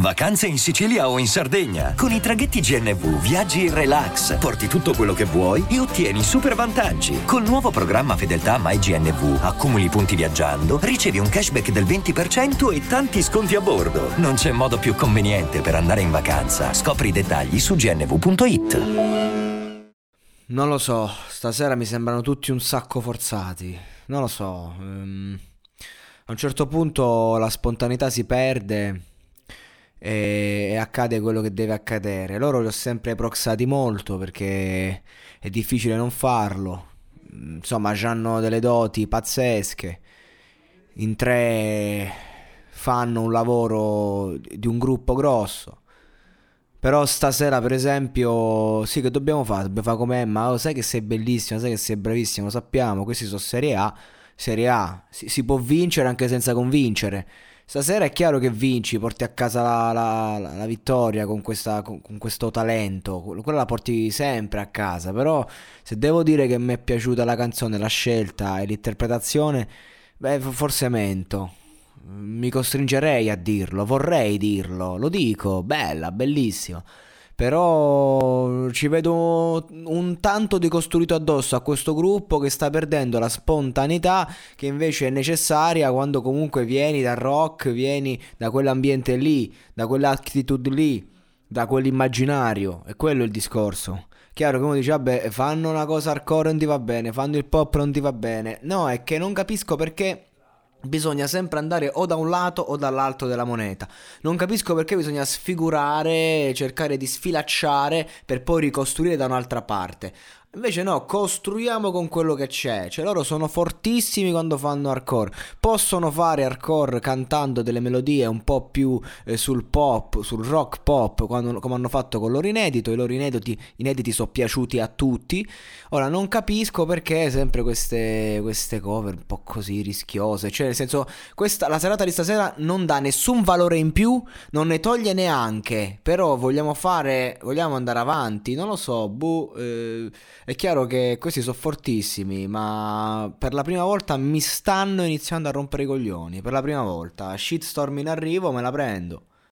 Vacanze in Sicilia o in Sardegna. Con i traghetti GNV viaggi in relax, porti tutto quello che vuoi e ottieni super vantaggi. Col nuovo programma Fedeltà MyGNV accumuli punti viaggiando, ricevi un cashback del 20% e tanti sconti a bordo. Non c'è modo più conveniente per andare in vacanza. Scopri i dettagli su gnv.it. Non lo so, stasera mi sembrano tutti un sacco forzati. Non lo so. ehm, a un certo punto la spontaneità si perde e, accade quello che deve accadere. Loro li ho sempre proxati molto perché è difficile non farlo. Insomma, hanno delle doti pazzesche. In tre fanno un lavoro di un gruppo grosso. Però stasera, per esempio, sì, che dobbiamo fare? Dobbiamo fare come Emma. Oh, sai che sei bellissima, sai che sei bravissima, lo sappiamo. Questi sono Serie A. Serie A. Si, si può vincere anche senza convincere. Stasera è chiaro che vinci, porti a casa la, la- la- vittoria con, questa- con questo talento. Quella la porti sempre a casa. Però, se devo dire che mi è piaciuta la canzone, la scelta e l'interpretazione, beh, forse mento. Mi costringerei a dirlo, vorrei dirlo, lo dico, bella, bellissima. Però ci vedo un tanto decostruito addosso a questo gruppo che sta perdendo la spontaneità che invece è necessaria quando comunque vieni dal rock, vieni da quell'ambiente lì, da quell'attitude lì, da quell'immaginario. E quello è il discorso. Chiaro che uno dice, vabbè, fanno una cosa hardcore non ti va bene, fanno il pop non ti va bene. No, è che non capisco perché bisogna sempre andare o da un lato o dall'altro della moneta. Non capisco perché bisogna sfigurare, cercare di sfilacciare per poi ricostruire da un'altra parte. Invece no, costruiamo con quello che c'è. Cioè loro sono fortissimi quando fanno hardcore. Possono fare hardcore cantando delle melodie un po' più eh, sul pop, sul rock pop, quando- come hanno fatto con loro inedito. I loro inediti, inediti sono piaciuti a tutti. Ora non capisco perché sempre queste, queste cover un po' così rischiose. Cioè, nel senso, questa, la serata di stasera non dà nessun valore in più, non ne toglie neanche. Però vogliamo fare, vogliamo andare avanti. Non lo so, boh. eh, è chiaro che questi sono fortissimi, ma per la prima volta mi stanno iniziando a rompere i coglioni. Per la prima volta, shitstorm in arrivo, me la prendo.